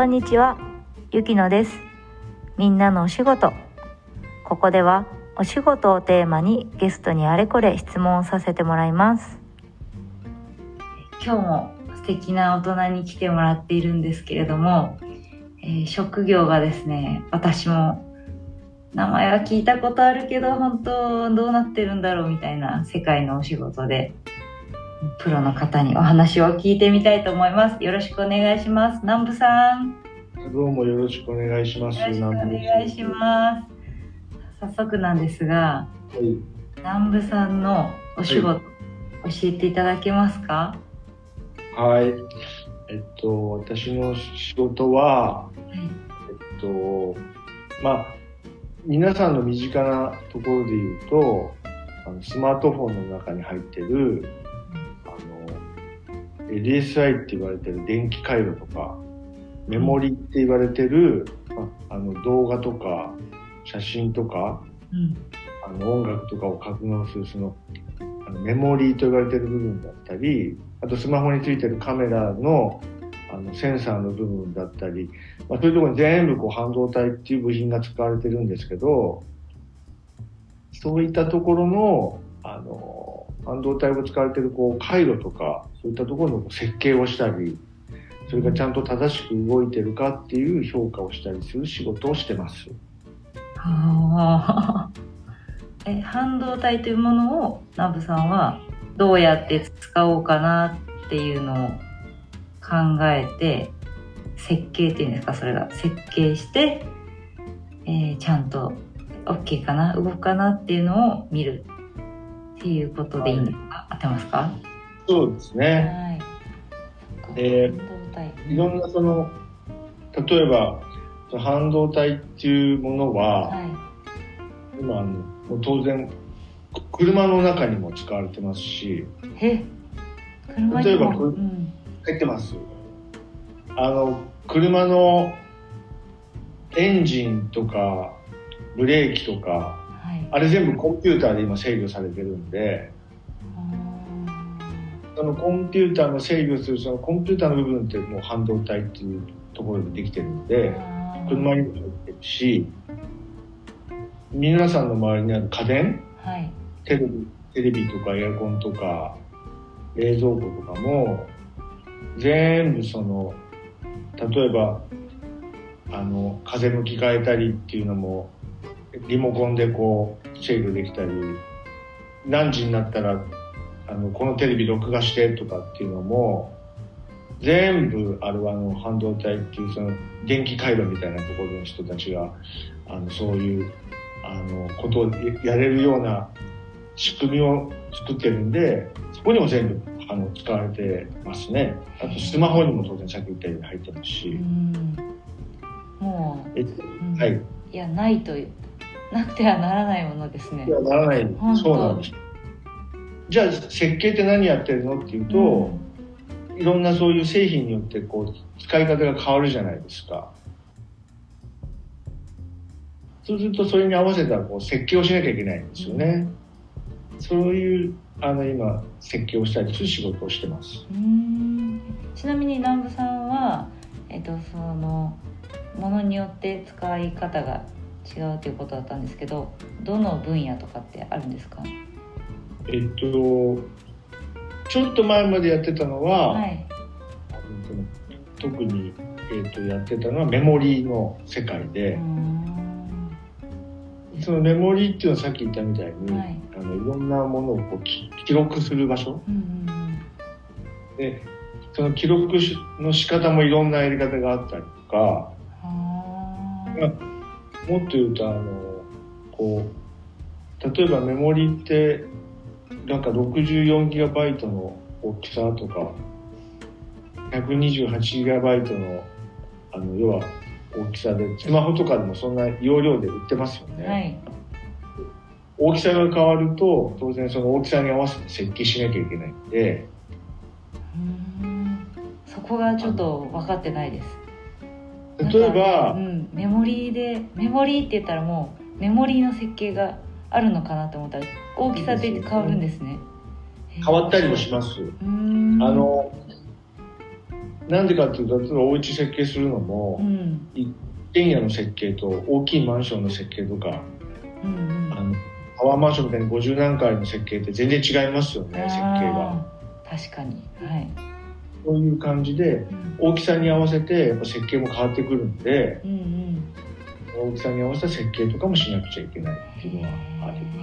こんにちは、ゆきのです。みんなのお仕事。ここではお仕事をテーマにゲストにあれこれ質問させてもらいます。今日も素敵な大人に来てもらっているんですけれども、えー職業がですね、私も名前は聞いたことあるけど、本当どうなってるんだろうみたいな世界のお仕事で、プロの方にお話を聞いてみたいと思います。よろしくお願いします。南部さん。どうもよろしくお願いします。よろしくお願いします。早速なんですが、す。はい。南部さんのお仕事、教えていただけますか？はい。えっと、私の仕事は、はい。えっと、まあ、皆さんの身近なところで言うと、あのスマートフォンの中に入ってる、LSI って言われてる電気回路とか、メモリって言われてる、まあ、あの動画とか写真とか、うん。あの音楽とかを格納するそのあのメモリーと言われてる部分だったりあとスマホについてるカメラのあのセンサーの部分だったり、まあ、そういうところに全部こう半導体っていう部品が使われてるんですけどそういったところのあの半導体を使われてるこう回路とかそういったところの設計をしたりそれがちゃんと正しく動いてるかっていう評価をしたりする仕事をしてます。はあ。え、半導体というものを南部さんはどうやって使おうかなっていうのを考えて、設計っていうんですか、それが設計して、えーちゃんと OK かな、動くかなっていうのを見るっていうことでいいんですか、合ってますか？そうですね。はい。で。いろんなその、例えば、半導体っていうものは、はい。今あの、当然、く車の中にも使われてますし、え、車例えばうん。入ってます。あの、車のエンジンとか、ブレーキとか、はい。あれ全部コンピューターで今制御されてるんで、そのコンピューターの制御するそのコンピューターの部分ってもう半導体っていうところでできてるんで、車にも入ってるし、皆さんの周りにある家電、はい。テレビ、テレビとかエアコンとか、冷蔵庫とかも、全部その、例えば、あの、風向き変えたりっていうのも、リモコンでこう、制御できたり、何時になったら、あの、このテレビ録画してとかっていうのも、全部、あれはあの、半導体っていうその、電気回路みたいなところの人たちが、あの、そういう、あの、ことをやれるような仕組みを作ってるんで、そこにも全部、あの、使われてますね。あと、スマホにも当然さっき言ったように入ってますうし。ん。もえう、うんはい。いや、ないという、なくてはならないものですねい。や、ならないそうなんです。じゃあ、設計って何やってるの？っていうと、いろんなそういう製品によって、こう、使い方が変わるじゃないですか。そうすると、それに合わせたこう設計をしなきゃいけないんですよね。そういう、あの、今、設計をしたりする仕事をしてます。うんうんちなみに南部さんは、えっと、その、ものによって使い方が違うということだったんですけど、どの分野とかってあるんですか？えっと、ちょっと前までやってたのは、はい。特に、えっとやってたのはメモリーの世界でう、ん。そのメモリーっていうのはさっき言ったみたいに、はい。あのいろんなものをこうき記録する場所。うんうんでその記録しの仕方もいろんなやり方があったりとかもっと言うとあのこう例えばメモリーってなんか 64GB の大きさとか 128GB のあの要は大きさでスマホとかでもそんな容量で売ってますよね、はい。大きさが変わると当然その大きさに合わせて設計しなきゃいけないんでうんそこがちょっと分かってないです。例えば、うん、メモリーでメモリーって言ったらもうメモリーの設計があるのかなと思ったら大きさで変わるんですね。変わったりもします。あのなんでかっていうと例えばお家設計するのも、うん一軒家の設計と大きいマンションの設計とかうんうんあのタワーマンションみたいに50何階の設計って全然違いますよね設計が。確かにはい、そういう感じでうん大きさに合わせてやっぱ設計も変わってくるんでうんうん。大きさに合わせた設計とかもしなくちゃいけないっていうのが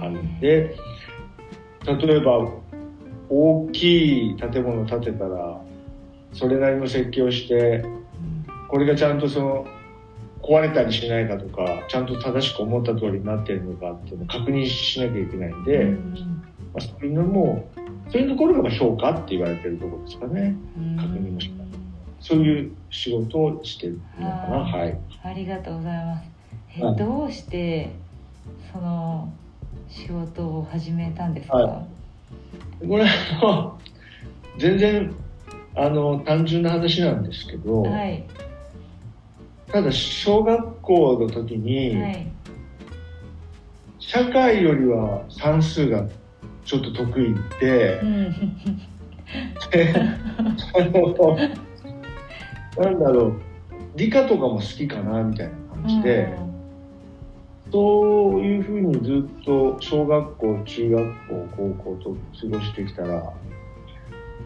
あるんで例えば大きい建物を建てたらそれなりの設計をしてこれがちゃんとその壊れたりしないかとかちゃんと正しく思った通りになってるのかっていうのを確認しなきゃいけないんで、うんまあ、そういうのもそういうところが評価って言われてるところですかね。うん。確認もしないそういう仕事をしてるのかな。はい。ありがとうございます。え、はい。どうしてその仕事を始めたんですか、はこれ 全然あの単純な話なんですけど、はい。ただ小学校の時に、はい。社会よりは算数がちょっと得意で。う、ん。であのなんだろう。理科とかも好きかなみたいな感じで、そういうふうにずっと小学校中学校高校と過ごしてきたら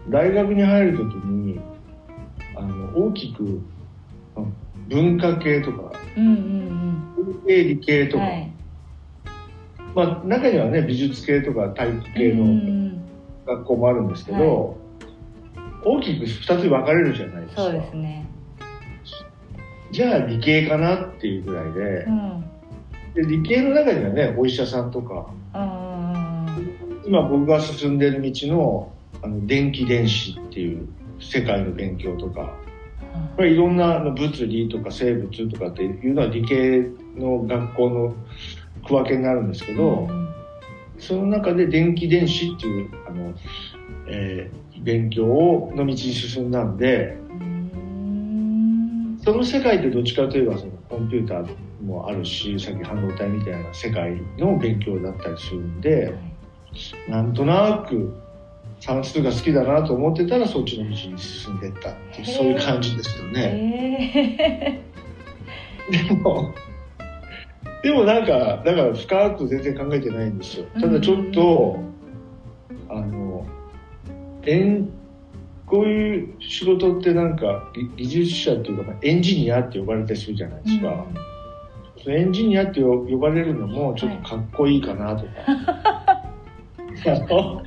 大学に入る時にあの大きくうん文化系とかうんうん文系理系とか、うんはいまあ中にはね美術系とか体育系うのん。学校もあるんですけど、大きく2つに分かれるじゃないですか。そうですね。じゃあ理系かなっていうぐらいでうん。で理系の中にはねお医者さんとかうん今僕が進んでる道のあの電気電子っていう世界の勉強とかこれいろんな物理とか生物とかっていうのは理系の学校の区分けになるんですけど、その中で電気電子っていうあの、えー勉強をの道に進んだんでうんその世界ってどっちかといえばそのコンピューターもあるしさっき半導体みたいな世界の勉強だったりするんでなんとなく算数が好きだなと思ってたらそっちの道に進んでったっていうそういう感じですよね。えでも、でもなんか、だから深く全然考えてないんですよ。ーただちょっと、あの、えんこういう仕事ってなんか技技術者っていうか、まあエンジニアって呼ばれたりするじゃないですか。そのエンジニアって呼呼ばれるのもちょっとかっこいいかなとか。あ の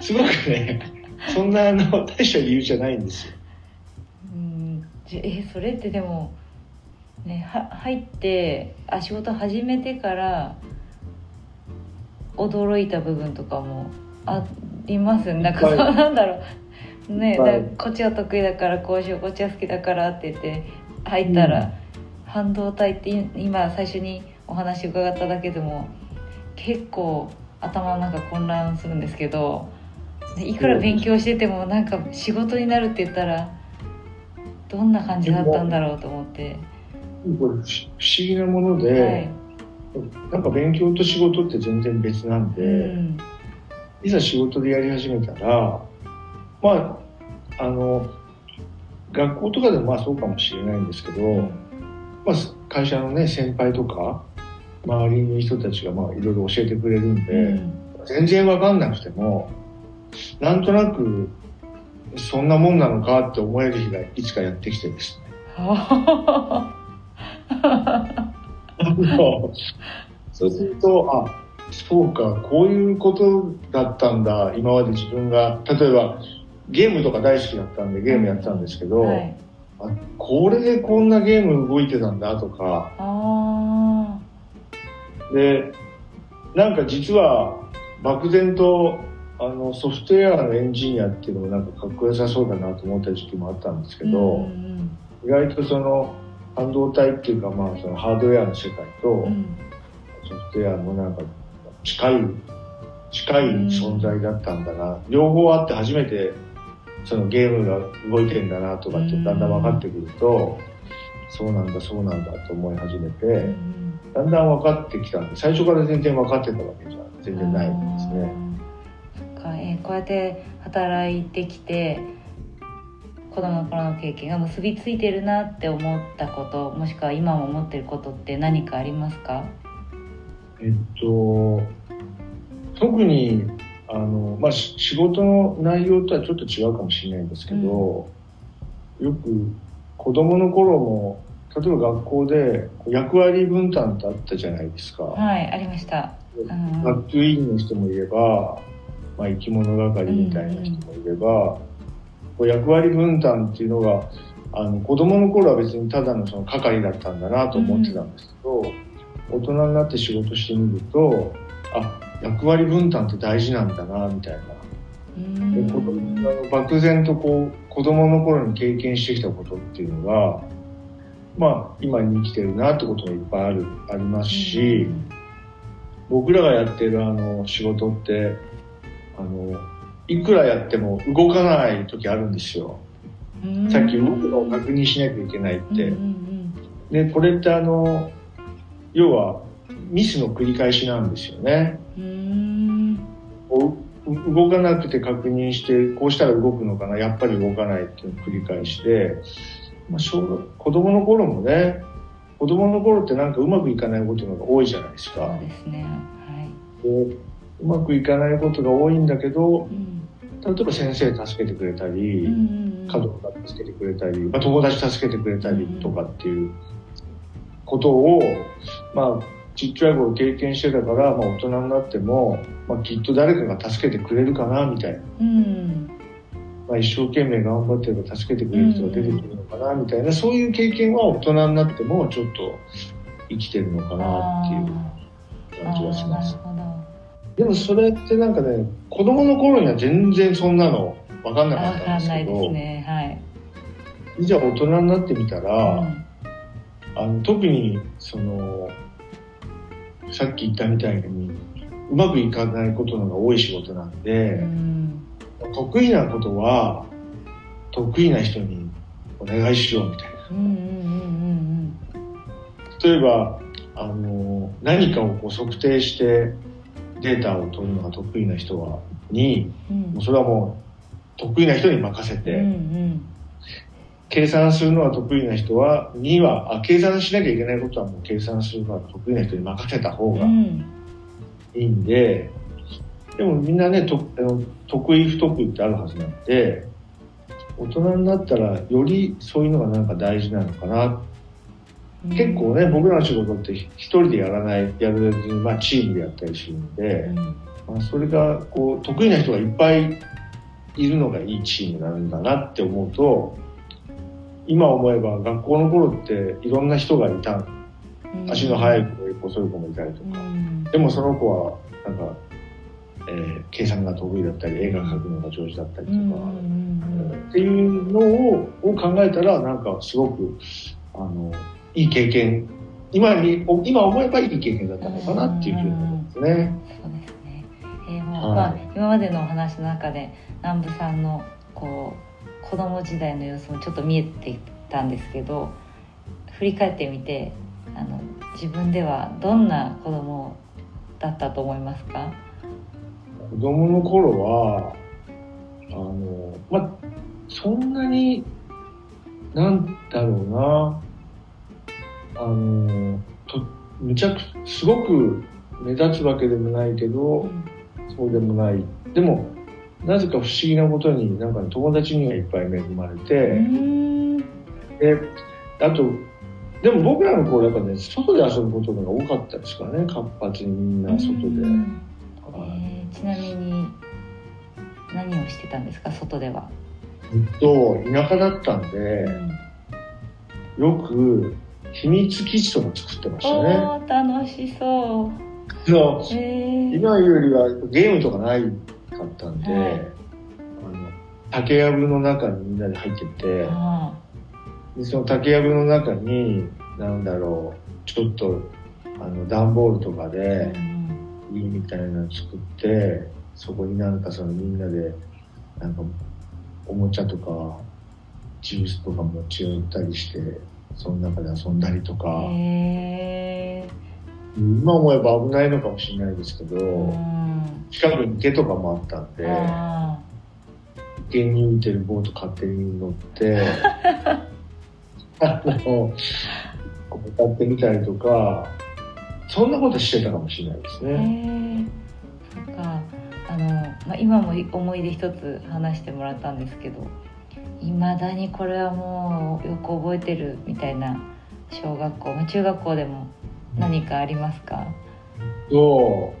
すごくね、そんなあの大した理由じゃないんですよ。うんえそれってでもねは入ってあ仕事始めてから驚いた部分とかもありますなんかそうはいなんだろう。ね、はい。だこっちは得意だからこうしようこっちは好きだからって言って入ったら、半導体ってい今最初にお話伺っただけでも結構頭の中混乱するんですけどいくら勉強しててもなんか仕事になるって言ったらどんな感じだったんだろうと思って、これ不思議なもので、はい。なんか勉強と仕事って全然別なんで、うん。いざ仕事でやり始めたらまああの学校とかでもまあそうかもしれないんですけど、まあ、会社のね先輩とか周りにいる人たちがまあいろいろ教えてくれるんで、うん。全然わかんなくてもなんとなくそんなもんなのかって思える日がいつかやってきてですね。は そうすると、あ、そうか、こういうことだったんだ、今まで自分が、例えば、ゲームとか大好きだったんでゲームやってたんですけど、はい、あこれでこんなゲーム動いてたんだとか、あで、なんか実は漠然とあのソフトウェアのエンジニアっていうのもなんかかっこよさそうだなと思った時期もあったんですけーど、うん。意外とその半導体っていうかまあそのハードウェアの世界と、うん。ソフトウェアのなんか近い近い存在だったんだな、両方あって初めてそのゲームが動いてんだなとかってだんだん分かってくると、そうなんだそうなんだと思い始めて、うんだんだん分かってきたんで最初から全然分かってたわけじゃ全然ないんですね。えーこうやって働いてきて子供の頃の経験が結びついてるなって思ったこともしくは今も思ってることって何かありますか？えっと特にあの、まあ、仕事の内容とはちょっと違うかもしれないんですけど、うん、よく子供の頃も例えば学校で役割分担ってあったじゃないですか。はいありました。うん、学級委員の人もいれば、まあ、生き物係みたいな人もいれば、うん、役割分担っていうのがあの子供の頃は別にただのその係だったんだなと思ってたんですけど、大人になって仕事してみるとあ役割分担って大事なんだなみたいな。で子供あの漠然とこう子供の頃に経験してきたことっていうのがまあ今に生きてるなってこともいっぱいあるありますし、僕らがやってるあの仕事ってあのいくらやっても動かない時あるんですよ。さっき動くのを確認しなきゃいけないって。でこれってあの要はミスの繰り返しなんですよね。動かなくて確認してこうしたら動くのかな？やっぱり動かないっていうのを繰り返して、まあ、小学子供の頃もね子供の頃ってなんかうまくいかないことが多いじゃないですか。そうですね、はい、でうまくいかないことが多いんだけど、うん、例えば先生助けてくれたり、うん、家族が助けてくれたり、まあ、友達助けてくれたりとかっていうことを、まあちっちゃい頃経験してたから、まあ、大人になっても、まあ、きっと誰かが助けてくれるかなみたいな、うん、まあ、一生懸命頑張ってれば助けてくれる人が出てくるのかなみたいな、そういう経験は大人になってもちょっと生きてるのかなっていう感じがします。でもそれってなんかね子供の頃には全然そんなの分かんなかったんですけど、ね。はい、いざ大人になってみたら、うん、あの特にそのさっき言ったみたいにうまくいかないことのが多い仕事なんで、うん、得意なことは得意な人にお願いしようみたいな。例えばあの何かをこう測定してデータを取るのが得意な人はに、うん、それはもう得意な人に任せて、うんうん。計算するのは得意な人は2はあ計算しなきゃいけないことはもう計算するのは得意な人に任せた方がいいんで、うん、でもみんなねと得意不得意ってあるはずなんで大人になったらよりそういうのがなんか大事なのかな、うん、結構ね僕らの仕事って一人でやらないやるずに、まあ、チームでやったりするんで、うん、まあ、それがこう得意な人がいっぱいいるのがいいチームなんだなって思うと今思えば学校の頃っていろんな人がいた、足の速い子も遅い子もいたりとか、でもその子はなんか、えー、計算が得意だったり絵が描くのが上手だったりとか、っていうのをを考えたらなんかすごくあのいい経験。今に今思えばいい経験だったのかなっていうふうに思いますね。そうですね。えーまあ、今までのお話の中で南部さんのこう子供時代の様子もちょっと見えていたんですけど振り返ってみてあの自分ではどんな子供だったと思いますか？子供の頃はあのまあそんなになんだろうなあのとむちゃくすごく目立つわけでもないけど、うん、そうでもない。でもなぜか不思議なことになんか友達にはいっぱい恵まれて。であとでも僕らの頃やっぱね外で遊ぶことが多かったですからね活発にみんな外で、えー、ちなみに何をしてたんですか外では？えっと田舎だったんで、うん、よく秘密基地とか作ってましたね。楽しそう。そう、えー、今よりはゲームとかないかったんで、はい、あの竹やぶの中にみんなで入ってて、でその竹やぶの中になんだろうちょっとあの段ボールとかで家みたいなの作ってそこになんかそのみんなでなんかおもちゃとかジュースとか持ち寄ったりしてその中で遊んだりとか。今思えば危ないのかもしれないですけど。近くに池とかもあったんで、見に浮いてるボート勝手に乗って あの歌ってみたりとかそんなことしてたかもしれないですへね。えそっか。あの、まあ、今も思い出一つ話してもらったんですけどいまだにこれはもうよく覚えてるみたいな小学校、まあ、中学校でも何かありますか、と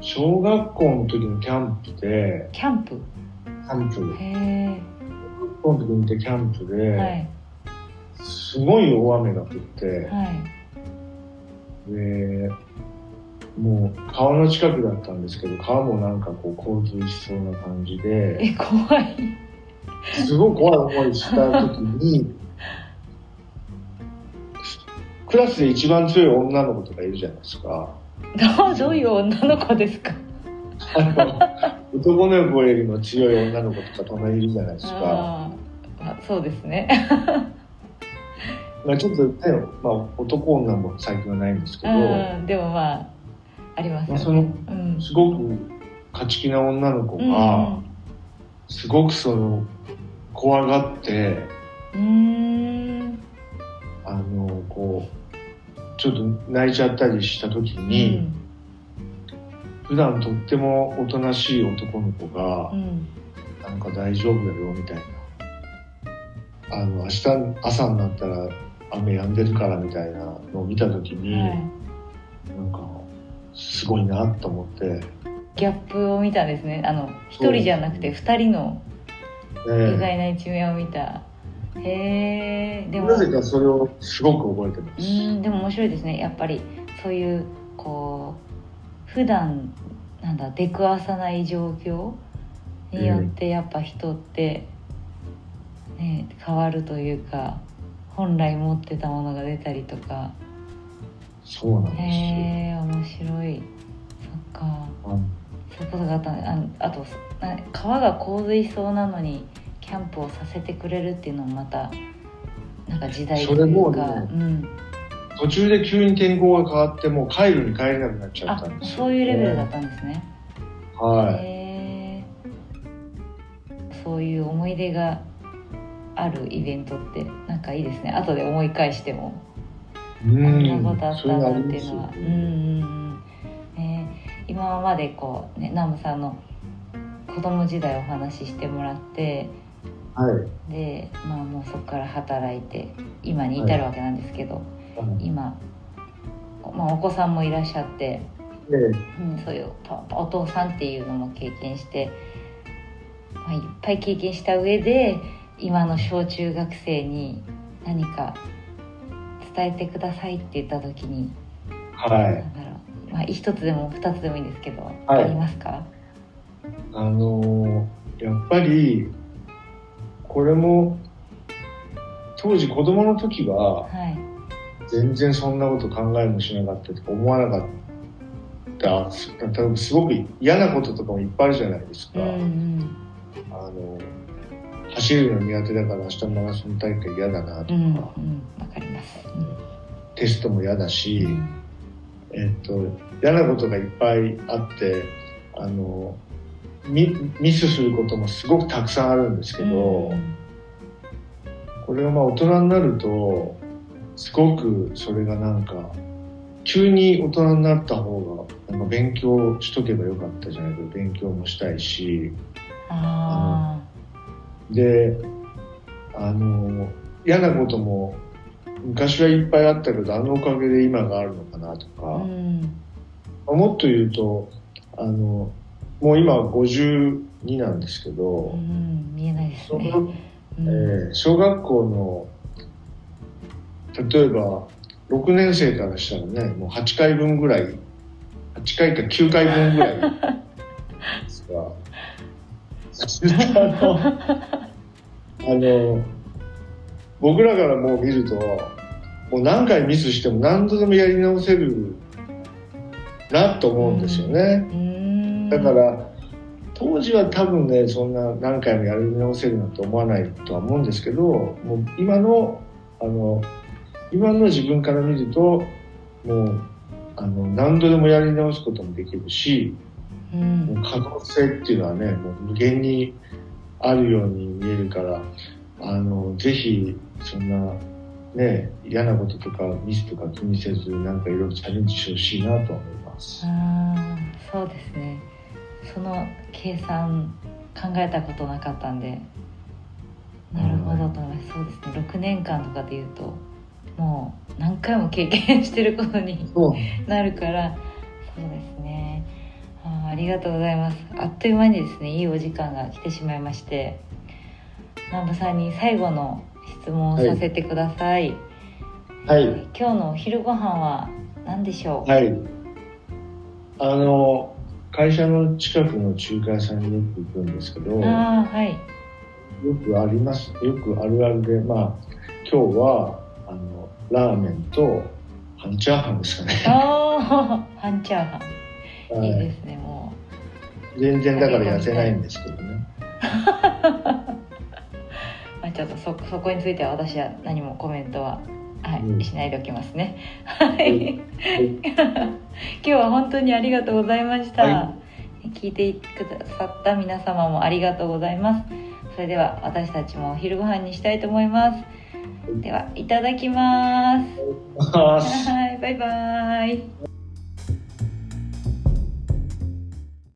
小学校の時のキャンプで。キャンプ？キャンプ。へえ。小学校の時にキャンプで、はい。すごい大雨が降って、はい。でもう川の近くだったんですけど川もなんかこう洪水しそうな感じで。え怖いすごい怖い思いした時にクラスで一番強い女の子とかいるじゃないですか。どういう女の子ですか？あの男の子よりも強い女の子とか隣にいるじゃないですか。あそうですね。まあちょっとね、まあ、男女も最近はないんですけど、うんでもまああります。よね、まあそのうん。すごく勝ち気な女の子が、すごくその怖がってうんうん。あのこうちょっと泣いちゃったりした時に、普段とってもおとなしい男の子がう、ん。なんか大丈夫だよみたいな。あの明日朝になったら雨止んでるからみたいなのを見た時に、はい、なんかすごいなと思って、ギャップを見たんですね。あの一人じゃなくて二人の意ね外な一面を見た、へえでも。なぜかそれをすごく覚えてまうす。んでも面白いですね。やっぱりそういうこう普段なんだ出くわさない状況によってやっぱ人って、ね、変わるというか本来持ってたものが出たりとか。そうなんですよ。へえ面白い。そっか。うんそういうことがあったああとな川が洪水しそうなのにキャンプをさせてくれるっていうのもまたなんか時代というか、ね。うん、途中で急に天候が変わってもう帰るに帰れなくなっちゃあったんですよ、そういうレベルだったんですね。はい。へーそういう思い出があるイベントってなんかいいですね。後で思い返しても。うこんなことあったなっていうのは、うん。うん今までこうね南部さんの子供時代お話ししてもらってはい。でまあもうそこから働いて今に至るわけなんですけど、今、まあ、お子さんもいらっしゃって、で、うん、そういうお父さんっていうのも経験して、まあ、いっぱい経験した上で今の小中学生に何か伝えてくださいって言った時に、はい。まあ、一つでも二つでもいいんですけど、はい。ありますか？あのーやっぱり、これも、当時子供の時は、はい。全然そんなこと考えもしなかったとか思わなかった。す多分すごく嫌なこととかもいっぱいあるじゃないですか。うんうん。あの、走るの苦手だから明日マラソン大会嫌だなとか、うんうん。わかります、テストも嫌だうし、んえっと、嫌なことがいっぱいあって、あの、ミミスすることもすごくたくさんあるんですけど、うん。これがまあ大人になると、すごくそれがなんか、急に大人になった方が、なんか勉強しとけばよかったじゃないけど、勉強もしたいし、あで、あの、嫌なことも昔はいっぱいあったけど、あのおかげで今があるのかなとか、あうん。もっと言うと、あの、もう今52なんですけうど、ん見えないですね、うん。えー小学校の、例えば、6年生からしたらね、もう8回分ぐらい、8回か9回分ぐらい。ですが、あの、あの、僕らからもう見ると、もう何回ミスしても何度でもやり直せるなと思うんですよね。うんだから当時は多分ねそんな何回もやり直せるなんて思わないとは思うんですけどもう今のあの今の自分から見るともうあの何度でもやり直すこともできるしうんもう可能性っていうのはねもう無限にあるように見えるから、あの、ぜひ、そんな、ね、嫌なこととかミスとか気にせず、なんかいろいろチャレンジしてほしいなと思います。うんそうですね。その計算考えたことなかったんで。なるほどと思います、そうですね。6年間とかでいうともう何回も経験してることになるからそうですね。あーありがとうございます。あっという間にですねいいお時間が来てしまいまして南部さんに最後の質問をさせてください、はい。今日のお昼ご飯は何でしょう、はい。あの、会社の近くの中華屋さんによく行くんですけど、よああはいくあります、よくあるあるで、まあ、今日は、あの、ラーメンと半チャーハンですかね。ああ半チャーハンはいいですねも全然だから痩せないんですけどね。ちょっとそそこについては私は何もコメントは、はいうん。しないでおきますね。はい。はい。今日は本当にありがとうございました、は聞いてくださった皆様もありがとうございます。それでは私たちもお昼ご飯にしたいと思います。ではいただきます。ます。はいバイバイ